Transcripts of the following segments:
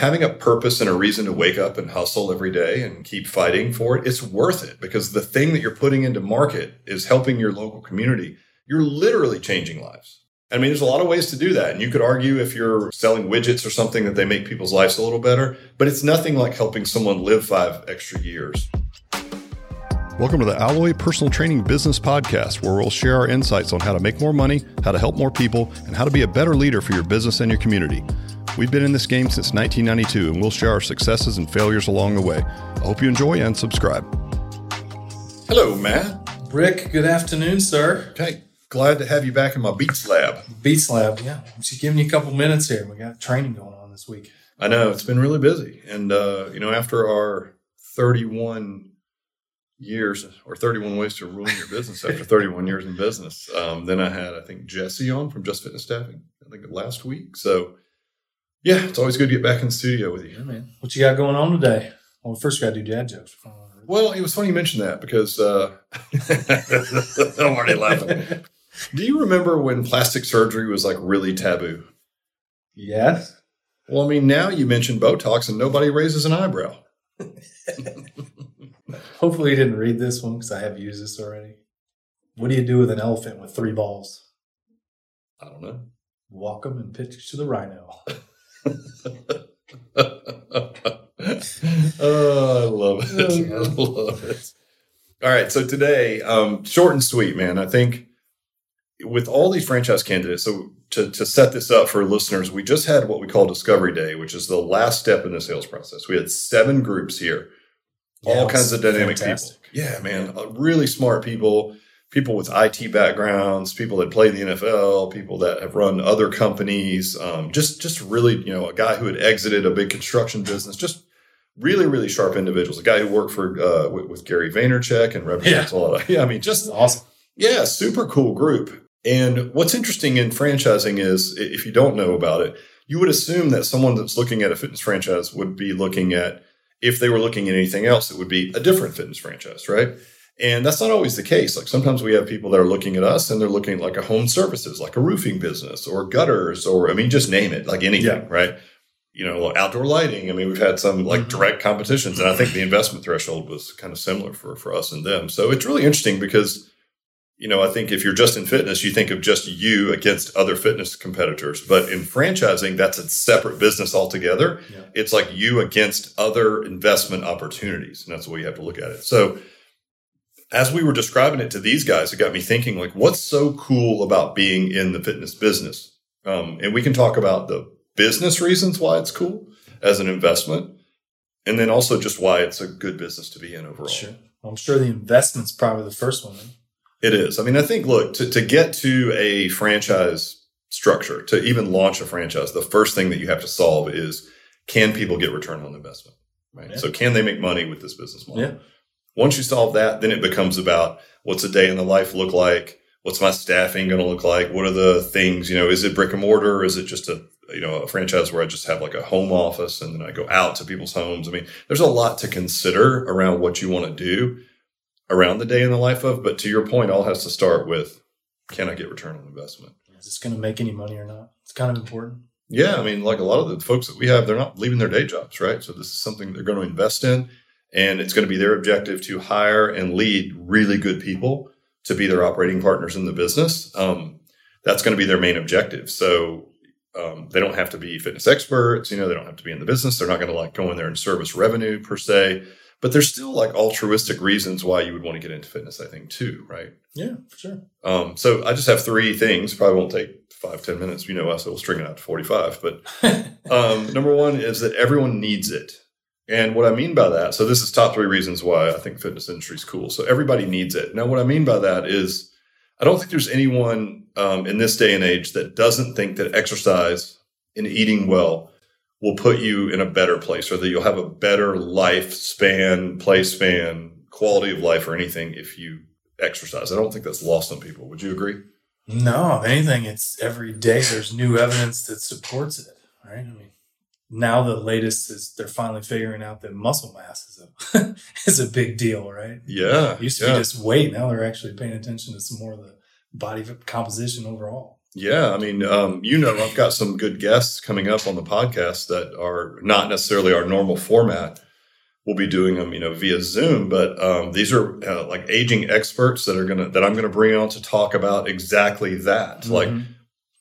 having a purpose and a reason to wake up and hustle every day and keep fighting for it, it's worth it because the thing that you're putting into market is helping your local community. You're literally changing lives. I mean, there's a lot of ways to do that. And you could argue if you're selling widgets or something that they make people's lives a little better, but it's nothing like helping someone live five extra years. Welcome to the Alloy Personal Training Business Podcast, where we'll share our insights on how to make more money, how to help more people, and how to be a better leader for your business and your community. We've been in this game since 1992 and we'll share our successes and failures along the way. I hope you enjoy and subscribe. Hello, Matt. Rick, good afternoon, sir. Okay, glad to have you back in my Beats lab. Beats lab, yeah. Just giving you a couple minutes here. We got training going on this week. I know it's been really busy, and uh, you know, after our 31 years or 31 ways to ruin your business after 31 years in business, um, then I had I think Jesse on from Just Fitness Staffing. I think last week, so yeah, it's always good to get back in the studio with you. Yeah, man. What you got going on today? Well, first we got to do dad jokes. Well, it was funny you mentioned that because uh, I'm already laughing. Do you remember when plastic surgery was like really taboo? Yes. Well, I mean, now you mentioned Botox and nobody raises an eyebrow. Hopefully, you didn't read this one because I have used this already. What do you do with an elephant with three balls? I don't know. Walk them and pitch to the rhino. oh, I love it. I love it. All right. So today, um, short and sweet, man. I think with all these franchise candidates, so to, to set this up for listeners, we just had what we call Discovery Day, which is the last step in the sales process. We had seven groups here, yeah, all kinds of dynamic fantastic. people. Yeah, man. Uh, really smart people people with IT backgrounds, people that play the NFL, people that have run other companies, um, just just really, you know, a guy who had exited a big construction business, just really, really sharp individuals. A guy who worked for uh, with, with, Gary Vaynerchuk and represents yeah. a lot of, yeah, I mean, just awesome. Yeah, super cool group. And what's interesting in franchising is, if you don't know about it, you would assume that someone that's looking at a fitness franchise would be looking at, if they were looking at anything else, it would be a different fitness franchise, right? And that's not always the case. Like sometimes we have people that are looking at us and they're looking at like a home services, like a roofing business or gutters, or I mean, just name it, like anything, yeah. right? You know, outdoor lighting. I mean, we've had some like mm-hmm. direct competitions, and I think the investment threshold was kind of similar for for us and them. So it's really interesting because, you know, I think if you're just in fitness, you think of just you against other fitness competitors. But in franchising, that's a separate business altogether. Yeah. It's like you against other investment opportunities, and that's the way you have to look at it. So as we were describing it to these guys, it got me thinking like, what's so cool about being in the fitness business? Um, and we can talk about the business reasons why it's cool as an investment, and then also just why it's a good business to be in overall. Sure. I'm sure the investment's probably the first one. It is. I mean, I think, look, to, to get to a franchise structure, to even launch a franchise, the first thing that you have to solve is can people get return on investment? Right. Yeah. So can they make money with this business model? Yeah. Once you solve that, then it becomes about what's a day in the life look like? What's my staffing going to look like? What are the things, you know, is it brick and mortar? Is it just a, you know, a franchise where I just have like a home office and then I go out to people's homes? I mean, there's a lot to consider around what you want to do around the day in the life of. But to your point, all has to start with can I get return on investment? Is this going to make any money or not? It's kind of important. Yeah. I mean, like a lot of the folks that we have, they're not leaving their day jobs, right? So this is something they're going to invest in. And it's going to be their objective to hire and lead really good people to be their operating partners in the business. Um, that's going to be their main objective. So um, they don't have to be fitness experts. You know, they don't have to be in the business. They're not going to like go in there and service revenue per se. But there's still like altruistic reasons why you would want to get into fitness, I think, too, right? Yeah, for sure. Um, so I just have three things. Probably won't take five, ten minutes. You know us, so we'll string it out to 45. But um, number one is that everyone needs it. And what I mean by that, so this is top three reasons why I think fitness industry is cool. So everybody needs it. Now, what I mean by that is, I don't think there's anyone um, in this day and age that doesn't think that exercise and eating well will put you in a better place, or that you'll have a better lifespan, play span, quality of life, or anything if you exercise. I don't think that's lost on people. Would you agree? No, if anything, it's every day there's new evidence that supports it. Right? I mean, now the latest is they're finally figuring out that muscle mass is a is a big deal, right? Yeah. It used to yeah. be just weight. Now they're actually paying attention to some more of the body composition overall. Yeah, I mean, um, you know, I've got some good guests coming up on the podcast that are not necessarily our normal format. We'll be doing them, you know, via Zoom, but um, these are uh, like aging experts that are gonna that I'm gonna bring on to talk about exactly that. Mm-hmm. Like,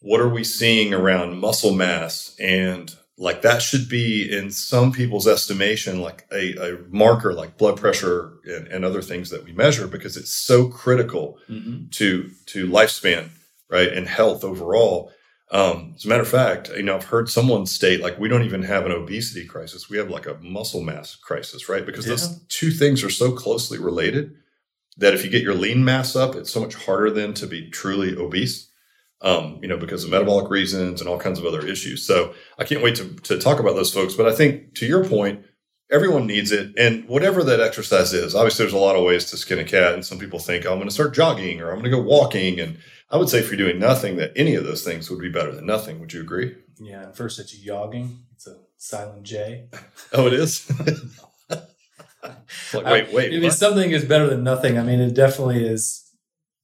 what are we seeing around muscle mass and like that should be in some people's estimation like a, a marker like blood pressure and, and, other things that we measure because it's so critical Mhm. to to lifespan right and health overall. Um, as a matter of fact you know i've heard someone state like we don't even have an obesity crisis. We have like a muscle mass crisis right? Because those two things are so closely related that if you get your lean mass up it's so much harder then to be truly obese um, you know, because of metabolic reasons and all kinds of other issues. So I can't wait to, to talk about those folks. But I think to your point, everyone needs it. And whatever that exercise is, obviously there's a lot of ways to skin a cat. And some people think, oh, I'm going to start jogging or I'm going to go walking. And I would say if you're doing nothing, that any of those things would be better than nothing. Would you agree? Yeah, And first it's jogging. It's a silent J. Oh, it is? like, wait, wait. I mean, what? something is better than nothing. I mean, it definitely is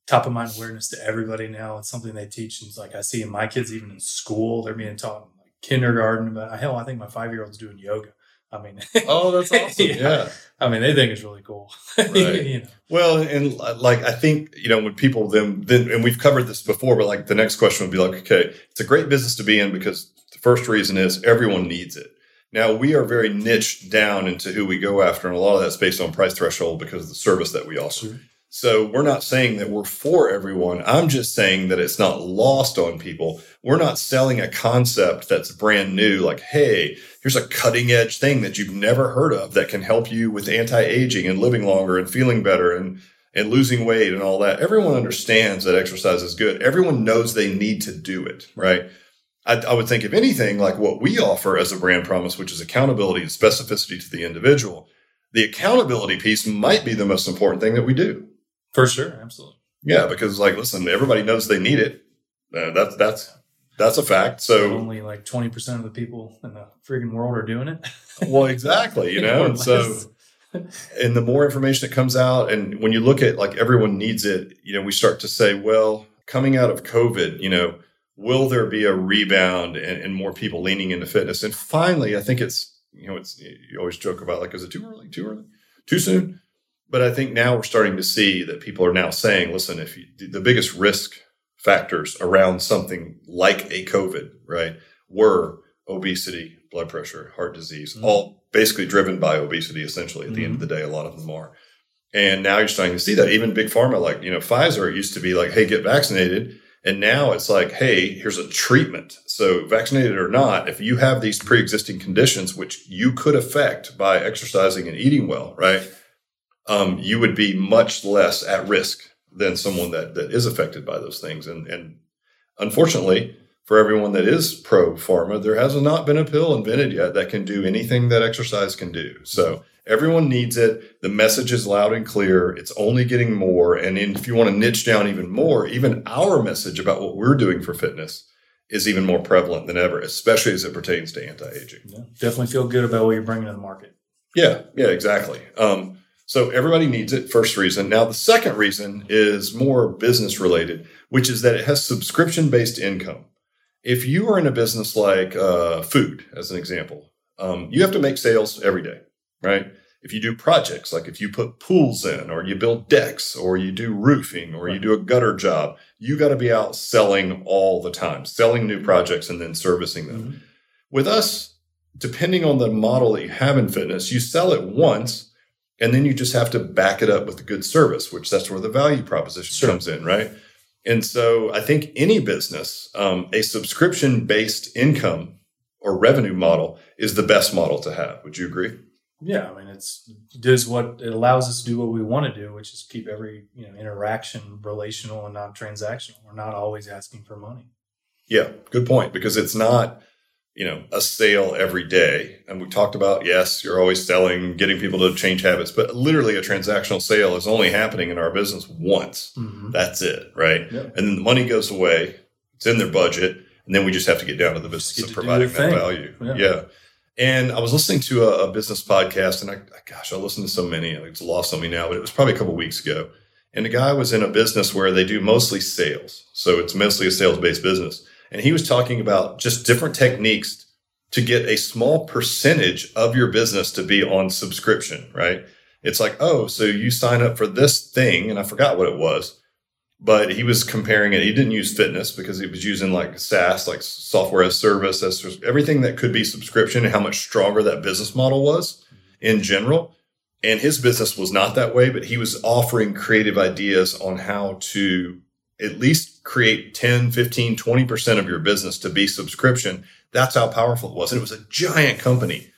top of mind awareness to everybody now. It's something they teach. And it's like I see in my kids, even in school, they're being taught in like kindergarten. But hell, I think my five year old's doing yoga. I mean, Oh, that's awesome. Yeah. yeah. I mean, they think it's really cool. Right. you know, Well, and like I think you know when people then then and we've covered this before, but like the next question would be like, okay, it's a great business to be in because the first reason is everyone needs it. Now we are very niched down into who we go after, and a lot of that's based on price threshold because of the service that we offer. Sure. So we're not saying that we're for everyone. I'm just saying that it's not lost on people. We're not selling a concept that's brand new, like, hey, here's a cutting edge thing that you've never heard of that can help you with anti-aging and living longer and feeling better and and losing weight and all that. Everyone understands that exercise is good. Everyone knows they need to do it, right? I, I would think if anything, like what we offer as a brand promise, which is accountability and specificity to the individual, the accountability piece might be the most important thing that we do. For sure. Absolutely. Yeah, because like, listen, everybody knows they need it. Uh, that's that's that's a fact. So, Only like 20% of the people in the freaking world are doing it. well, exactly, you know. And so, and the more information that comes out, and when you look at like everyone needs it, you know, we start to say, well, coming out of COVID, you know, will there be a rebound and, and more people leaning into fitness? And finally, I think it's you know, it's you always joke about like, is it too early, too early, too soon? But I think now we're starting to see that people are now saying, listen, if you, the biggest risk factors around something like a COVID, right, were obesity, blood pressure, heart disease, Mhm. all basically driven by obesity, essentially. At the end of the day, a lot of them are. And now you're starting to see that even big pharma, like, you know, Pfizer, used to be like, hey, get vaccinated. And now it's like, hey, here's a treatment. So, vaccinated or not, if you have these pre existing conditions, which you could affect by exercising and eating well, right? Um, you would be much less at risk than someone that, that is affected by those things. And, and unfortunately, for everyone that is pro pharma, there has not been a pill invented yet that can do anything that exercise can do. So everyone needs it. The message is loud and clear. It's only getting more. And if you want to niche down even more, even our message about what we're doing for fitness is even more prevalent than ever, especially as it pertains to anti aging. Yeah, definitely feel good about what you're bringing to the market. Yeah, yeah, exactly. Um, so everybody needs it. First reason. Now the second reason is more business related, which is that it has subscription based income. If you are in a business like uh, food, as an example, um, you have to make sales every day, right? If you do projects, like if you put pools in, or you build decks, or you do roofing, or you do a gutter job, you got to be out selling all the time, selling new projects and then servicing them. Mhm. With us, depending on the model that you have in fitness, you sell it once and then you just have to back it up with a good service, which that's where the value proposition Sure. comes in, right? And so I think any business, um, a subscription based income or revenue model is the best model to have. Would you agree? Yeah, I mean, it's it does what it allows us to do what we want to do, which is keep every you know interaction relational and not transactional. We're not always asking for money. Yeah, good point. Because it's not, you know, a sale every day. And we talked about, yes, you're always selling, getting people to change habits, but literally a transactional sale is only happening in our business once. Mm-hmm. That's it, right? Yep. And then the money goes away. It's in their budget. And then we just have to get down to the business of providing that value. Yeah. Yeah. And I was listening to a, a business podcast, and I, gosh, I listened to so many. It's lost on me now, but it was probably a couple weeks ago. And the guy was in a business where they do mostly sales. So it's mostly a sales based business. And he was talking about just different techniques to get a small percentage of your business to be on subscription, right? It's like, oh, so you sign up for this thing, and I forgot what it was, but he was comparing it. He didn't use fitness because he was using like SaaS, like software as service, as everything that could be subscription, and how much stronger that business model was in general. And his business was not that way, but he was offering creative ideas on how to at least create 10, 15, 20% of your business to be subscription. That's how powerful it was. And it was a giant company.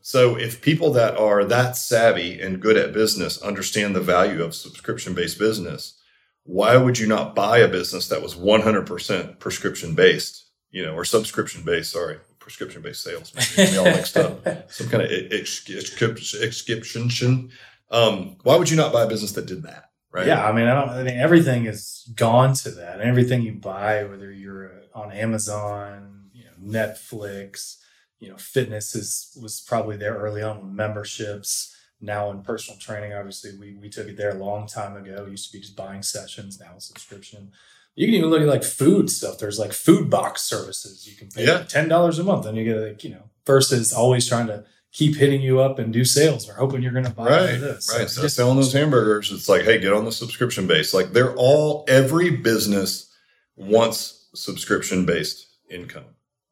So if people that are that savvy and good at business understand the value of subscription based business, why would you not buy a business that was 100% prescription based, you know, or subscription based? Sorry, prescription based sales. Maybe all mixed up. Some kind of exception. Um, why would you not buy a business that did that? Right. Yeah. I mean, I don't, I mean, everything is gone to that. Everything you buy, whether you're uh, on Amazon, you know, Netflix, you know, fitness is, was probably there early on with memberships now in personal training, obviously we, we took it there a long time ago. It used to be just buying sessions, now a subscription. You can even look at like food stuff. There's like food box services. You can pay yeah. ten dollars a month and you get like, you know, versus always trying to keep hitting you up and do sales or hoping you're gonna buy right, this. Right. So, so selling those hamburgers, it's like, hey, get on the subscription base. Like they're all every business wants subscription based income.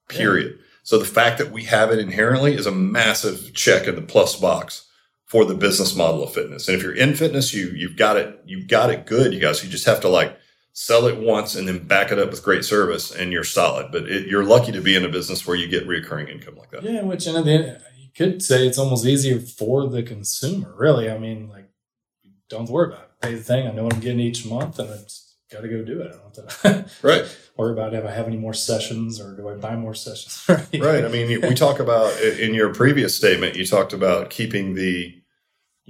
Period. Yeah. So the fact that we have it inherently is a massive check in the plus box for the business model of fitness. And if you're in fitness, you you've got it you've got it good, you guys. You just have to like sell it once and then back it up with great service, and you're solid. But it, you're lucky to be in a business where you get recurring income like that. Yeah, which and at the end, could say it's almost easier for the consumer. Really, I mean, like don't worry about it. Pay the thing. I know what I'm getting each month, and it's got to go do it. I don't have to right. worry about if I have any more sessions or do I buy more sessions. right. right. I mean, we talk about in your previous statement, you talked about keeping the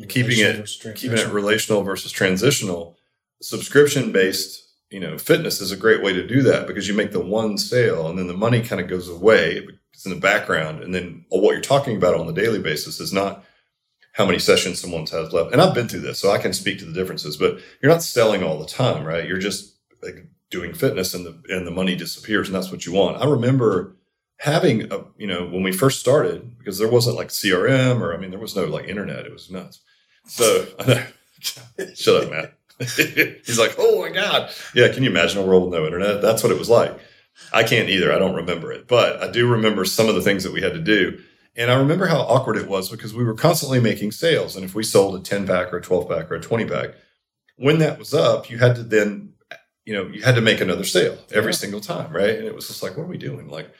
keeping it keeping it relational versus transitional. Subscription based, you know, fitness is a great way to do that because you make the one sale and then the money kind of goes away. It's in the background, and then what you're talking about on the daily basis is not how many sessions someone has left. And I've been through this, so I can speak to the differences. But you're not selling all the time, right? You're just like doing fitness, and the and the money disappears, and that's what you want. I remember having a you know when we first started because there wasn't like crm or i mean there was no like internet it was nuts so shut up matt he's like oh my god. Yeah can you imagine a world with no internet? That's what it was like. I can't either. I don't remember it. But i do remember some of the things that we had to do. And i remember how awkward it was because we were constantly making sales. And if we sold a 10 pack or a 12 pack or a 20 pack when that was up you had to then you know you had to make another sale every yeah. single time right? And it was just like what are we doing? Like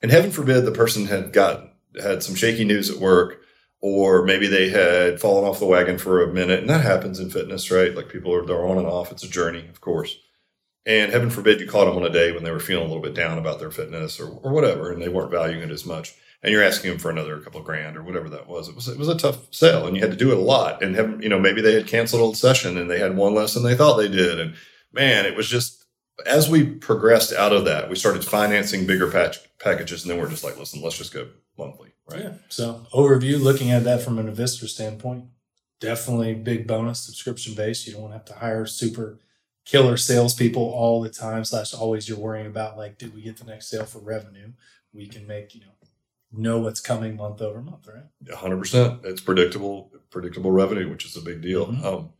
and heaven forbid the person had got had some shaky news at work or maybe they had fallen off the wagon for a minute and that happens in fitness right? Like people are they're on and off. It's a journey of course. And heaven forbid you caught them on a day when they were feeling a little bit down about their fitness or, or whatever and they weren't valuing it as much and you're asking them for another couple of grand or whatever that was. It was it was a tough sale and you had to do it a lot. And have, you know maybe they had canceled a session and they had one less than they thought they did and man it was just as we progressed out of that, we started financing bigger patch packages, and then we're just like, listen, let's just go monthly, right? Yeah. So overview, looking at that from an investor standpoint, definitely big bonus subscription based. You don't want to have to hire super killer salespeople all the time. Slash, always you're worrying about like, did we get the next sale for revenue? We can make you know know what's coming month over month, right? hundred percent. It's predictable, predictable revenue, which is a big deal. Mm-hmm. Um,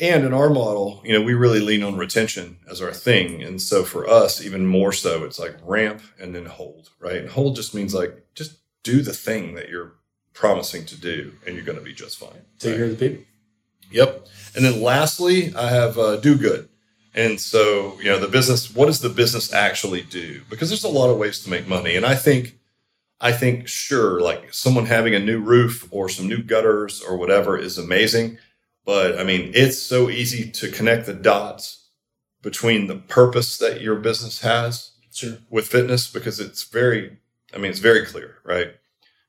and in our model, you know, we really lean on retention as our thing. And so for us, even more so, it's like ramp and then hold, right? And hold just means like just do the thing that you're promising to do and you're going to be just fine. Take right? care of the people. Yep. And then lastly, I have uh, do good. And so, you know, the business, what does the business actually do? Because there's a lot of ways to make money. And I think, I think, sure, like someone having a new roof or some new gutters or whatever is amazing but I mean, it's so easy to connect the dots between the purpose that your business has sure. with fitness because it's very, I mean, it's very clear, right?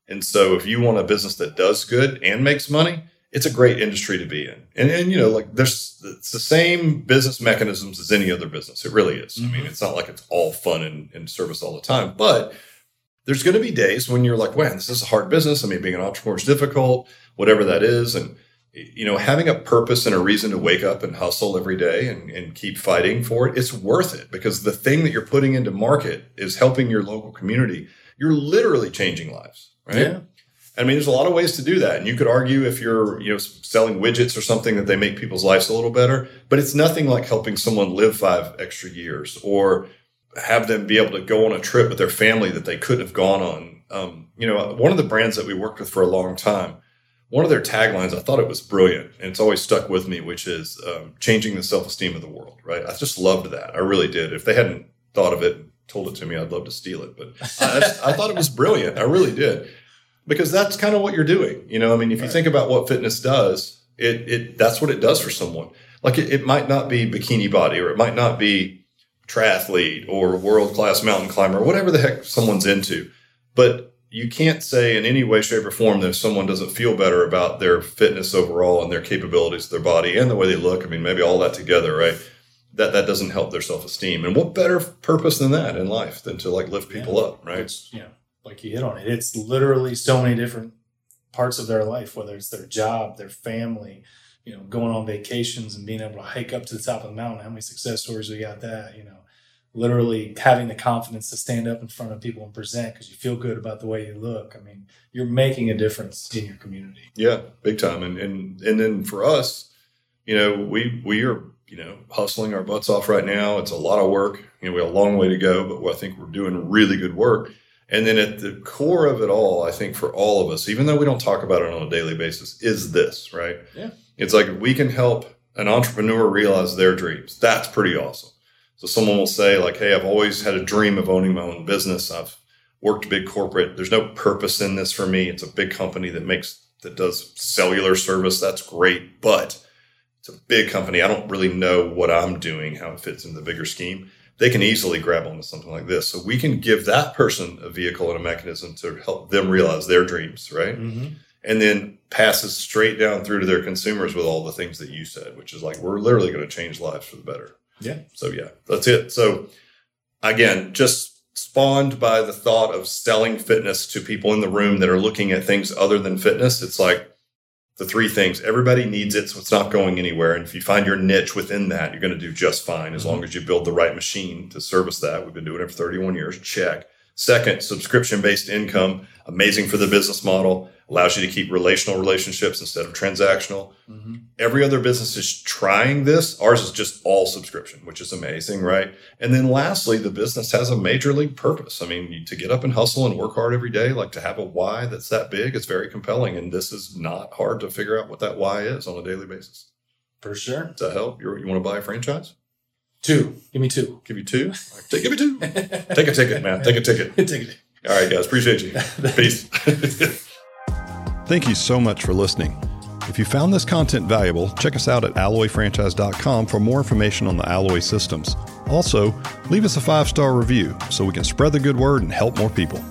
And so if you want a business that does good and makes money, it's a great industry to be in. And, and you know, like there's it's the same business mechanisms as any other business. It really is. Mm-hmm. I mean, mm-hmm. it's not like it's all fun and, and service all the time, but there's going to be days when you're like, man, this is a hard business. I mean, being an entrepreneur is difficult, whatever that is. And you know, having a purpose and a reason to wake up and hustle every day and, and keep fighting for it, it's worth it because the thing that you're putting into market is helping your local community. You're literally changing lives, right? Yeah. I mean, there's a lot of ways to do that. And you could argue if you're, you know, selling widgets or something that they make people's lives a little better, but it's nothing like helping someone live five extra years or have them be able to go on a trip with their family that they couldn't have gone on. Um, you know, one of the brands that we worked with for a long time, one of their taglines, I thought it was brilliant, and it's always stuck with me, which is um, changing the self esteem of the world. Right? I just loved that. I really did. If they hadn't thought of it, told it to me, I'd love to steal it. But I, I thought it was brilliant. I really did, because that's kind of what you're doing. You know, I mean, if you think about what fitness does, it it that's what it does for someone. Like it, it might not be bikini body, or it might not be triathlete or world class mountain climber, whatever the heck someone's into, but you can't say in any way, shape, or form that if someone doesn't feel better about their fitness overall and their capabilities, their body, and the way they look. I mean, maybe all that together, right? That that doesn't help their self esteem. And what better purpose than that in life than to like lift people Yeah. up, right? It's, know, like you hit on it. It's literally so many different parts of their life, whether it's their job, their family, you know, going on vacations and being able to hike up to the top of the mountain. How many success stories we got that, you know, literally having the confidence to stand up in front of people and present because you feel good about the way you look. I mean, you're making a difference in your community. Yeah, big time. And and and then for us, you know, we we are you know hustling our butts off right now. It's a lot of work. You know, we have a long way to go, but I think we're doing really good work. And then at the core of it all, I think for all of us, even though we don't talk about it on a daily basis, is this right? Yeah. It's like we can help an entrepreneur realize their dreams. That's pretty awesome. So someone will say like, "Hey, I've always had a dream of owning my own business. I've worked big corporate. There's no purpose in this for me. It's a big company that makes that does cellular service. That's great, but it's a big company. I don't really know what I'm doing, how it fits into the bigger scheme. They can easily grab onto something like this. So we can give that person a vehicle and a mechanism to help them realize their dreams, right? Mm-hmm. And then passes straight down through to their consumers with all the things that you said, which is like we're literally going to change lives for the better. Yeah. So yeah, that's it. So again, just spawned by the thought of selling fitness to people in the room that are looking at things other than fitness. It's like the three things. Everybody needs it, so it's not going anywhere. And if you find your niche within that, you're going to do just fine as long mm-hmm. as you build the right machine to service that. We've been doing it for 31 years. Check. Second, subscription based income, amazing for the business model, allows you to keep relational relationships instead of transactional Mm-hmm. every other business is trying this. Ours is just all subscription, which is amazing, right? And then lastly, the business has a major league purpose. I mean, to get up and hustle and work hard every day, like to have a why that's that big, it's very compelling. And this is not hard to figure out what that why is on a daily basis. For sure. To help? You want to buy a franchise? Two. Give me two. Give you two? Take, give me two. Take a ticket, man. Take a ticket. Take it. All right, guys. Appreciate you. Peace. Thank you so much for listening. If you found this content valuable, check us out at alloyfranchise.com for more information on the Alloy systems. Also, leave us a five star review so we can spread the good word and help more people.